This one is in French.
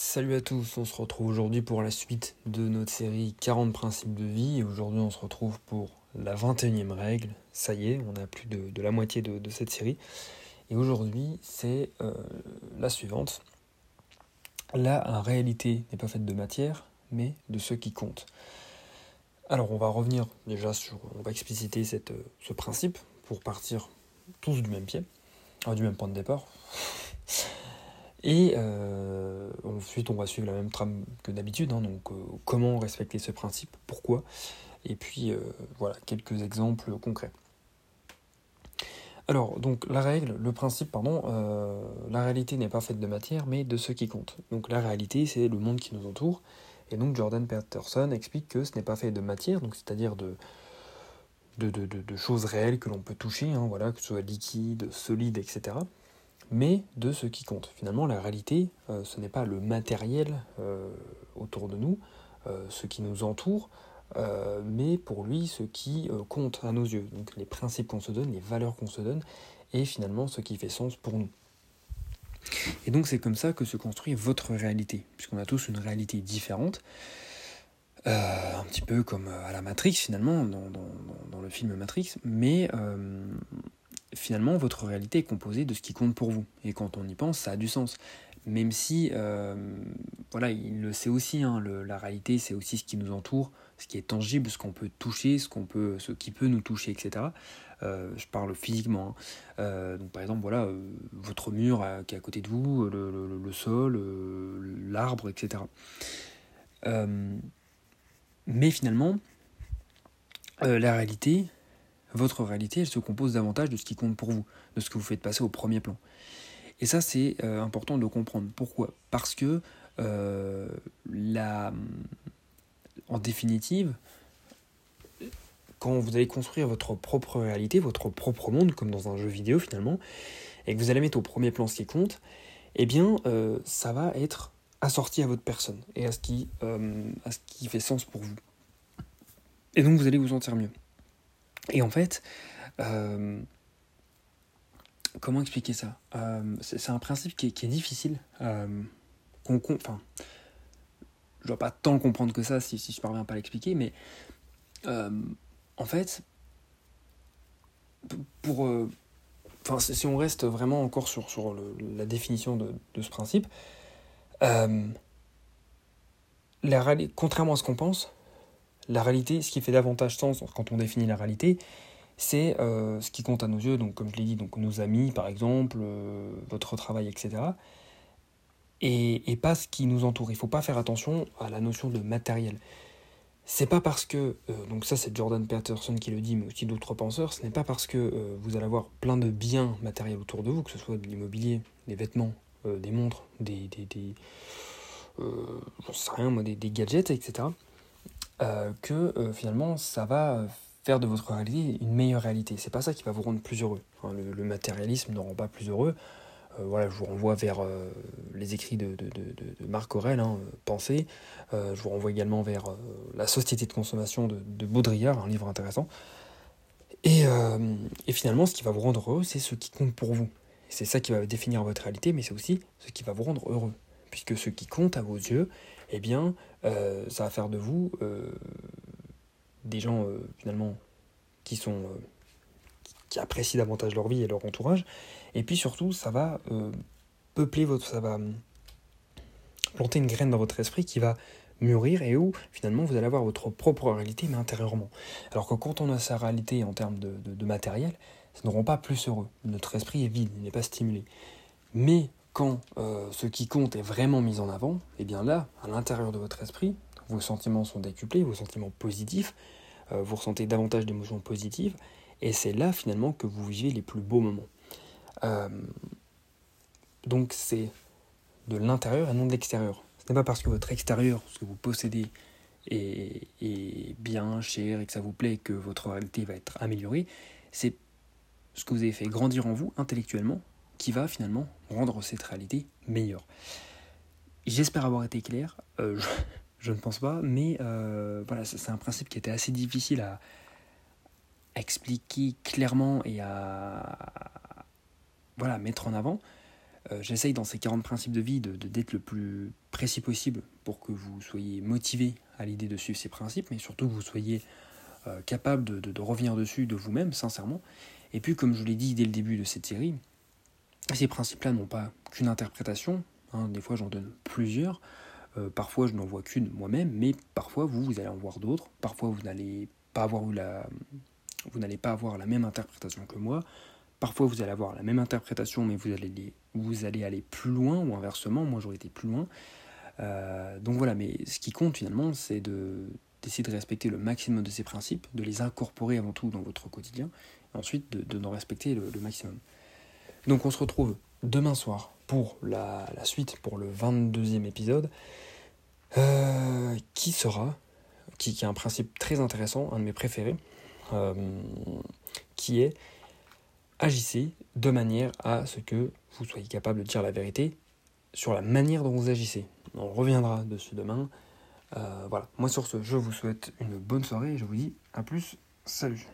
Salut à tous, on se retrouve aujourd'hui pour la suite de notre série 40 principes de vie. Et aujourd'hui, on se retrouve pour la 21e règle. Ça y est, on a plus de, la moitié de, cette série. Et aujourd'hui, c'est euh, la suivante. La réalité n'est pas faite de matière, mais de ce qui compte. Alors, on va revenir déjà sur. On va expliciter cette, ce principe pour partir tous du même pied, du même point de départ. Et euh, ensuite, on va suivre la même trame que d'habitude. Hein, donc, euh, comment respecter ce principe, pourquoi, et puis euh, voilà quelques exemples concrets. Alors, donc la règle, le principe, pardon, la réalité n'est pas faite de matière, mais de ce qui compte. Donc la réalité, c'est le monde qui nous entoure. Et donc Jordan Peterson explique que ce n'est pas fait de matière, donc c'est-à-dire de, de, de, de, choses réelles que l'on peut toucher, hein, voilà, que ce soit liquide, solide, etc mais de ce qui compte. Finalement, la réalité, euh, ce n'est pas le matériel euh, autour de nous, euh, ce qui nous entoure, mais pour lui, ce qui compte à nos yeux. Donc les principes qu'on se donne, les valeurs qu'on se donne, et finalement ce qui fait sens pour nous. Et donc c'est comme ça que se construit votre réalité, puisqu'on a tous une réalité différente. un petit peu comme à la Matrix finalement, dans, dans le film Matrix, mais finalement, votre réalité est composée de ce qui compte pour vous. Et quand on y pense, ça a du sens. Même si, euh, voilà, il le sait aussi, hein, la réalité, c'est aussi ce qui nous entoure, ce qui est tangible, ce qu'on peut toucher, ce, peut, ce qui peut nous toucher, etc. Euh, je parle physiquement. Hein. Euh, donc, par exemple, voilà, votre mur qui est à côté de vous, le sol, l'arbre, etc. mais finalement, la réalité, votre réalité, elle se compose davantage de ce qui compte pour vous, de ce que vous faites passer au premier plan. Et ça, c'est euh, important de comprendre. Pourquoi? Parce que, euh, la, en définitive, quand vous allez construire votre propre réalité, votre propre monde, comme dans un jeu vidéo finalement, et que vous allez mettre au premier plan ce qui compte, eh bien, euh, ça va être assorti à votre personne et à ce, qui, à ce qui fait sens pour vous. Et donc, vous allez vous sentir mieux. Et en fait, euh, comment expliquer ça? Euh, C'est un principe qui est, difficile. Euh, enfin, je dois pas tant comprendre que ça si, si je parviens pas à l'expliquer, mais en fait, pour. Enfin, si on reste vraiment encore sur, sur la définition de, de, ce principe, contrairement à ce qu'on pense, la réalité, ce qui fait davantage sens quand on définit la réalité, c'est euh, ce qui compte à nos yeux, donc comme je l'ai dit, donc nos amis par exemple, euh, votre travail, etc. Et, pas ce qui nous entoure. Il ne faut pas faire attention à la notion de matériel. C'est pas parce que, euh, donc ça c'est Jordan Peterson qui le dit, mais aussi d'autres penseurs, ce n'est pas parce que vous allez avoir plein de biens matériels autour de vous, que ce soit de l'immobilier, des vêtements, des montres, des, des, des sais rien moi, des gadgets, etc euh, que euh, finalement ça va faire de votre réalité une meilleure réalité. C'est pas ça qui va vous rendre plus heureux. le, matérialisme ne rend pas plus heureux. Euh, voilà, je vous renvoie vers les écrits de, de, de, Marc Aurel, hein, Pensée. je vous renvoie également vers La société de consommation de, Baudrillard, un livre intéressant. Et, et, finalement, ce qui va vous rendre heureux, c'est ce qui compte pour vous. C'est ça qui va définir votre réalité, mais c'est aussi ce qui va vous rendre heureux. Puisque ce qui compte à vos yeux, eh bien, euh, ça va faire de vous euh, des gens euh, finalement qui sont qui apprécient davantage leur vie et leur entourage. Et puis surtout, ça va peupler votre, ça va planter une graine dans votre esprit qui va mûrir et où finalement vous allez avoir votre propre réalité mais intérieurement. Alors que quand on a sa réalité en termes de, de matériel, ça ne rend pas plus heureux. Notre esprit est vide, il n'est pas stimulé. Mais quand euh, ce qui compte est vraiment mis en avant, et eh bien là, à l'intérieur de votre esprit, vos sentiments sont décuplés, vos sentiments positifs, euh, vous ressentez davantage d'émotions positives, et c'est là finalement que vous vivez les plus beaux moments. Euh, donc c'est de l'intérieur et non de l'extérieur. Ce n'est pas parce que votre extérieur, ce que vous possédez, est, est, bien, cher et que ça vous plaît que votre réalité va être améliorée, c'est ce que vous avez fait grandir en vous intellectuellement qui va finalement rendre cette réalité meilleure. J'espère avoir été clair, euh, je, ne pense pas, mais euh, voilà, c'est un principe qui était assez difficile à, expliquer clairement et à voilà, mettre en avant. Euh, j'essaye dans ces 40 principes de vie de, d'être le plus précis possible pour que vous soyez motivé à l'idée de suivre ces principes, mais surtout que vous soyez capable de, de, revenir dessus de vous-même, sincèrement. Et puis, comme je l'ai dit dès le début de cette série, ces principes-là n'ont pas qu'une interprétation, hein, des fois j'en donne plusieurs, euh, parfois je n'en vois qu'une moi-même, mais parfois vous, vous allez en voir d'autres, parfois vous n'allez pas avoir la... Vous n'allez pas avoir la même interprétation que moi, Parfois, vous allez avoir la même interprétation, mais vous allez, aller plus loin, ou inversement, moi j'aurais été plus loin. Euh, donc voilà, mais ce qui compte finalement, c'est d'essayer de respecter le maximum de ces principes, de les incorporer avant tout dans votre quotidien, et ensuite de, de respecter le, maximum. Donc on se retrouve demain soir pour la, suite, pour le 22e épisode, euh, qui sera, qui, a un principe très intéressant, un de mes préférés, euh, qui est agissez de manière à ce que vous soyez capable de dire la vérité sur la manière dont vous agissez. On reviendra dessus demain. Euh, voilà, moi sur ce, je vous souhaite une bonne soirée et je vous dis à plus. Salut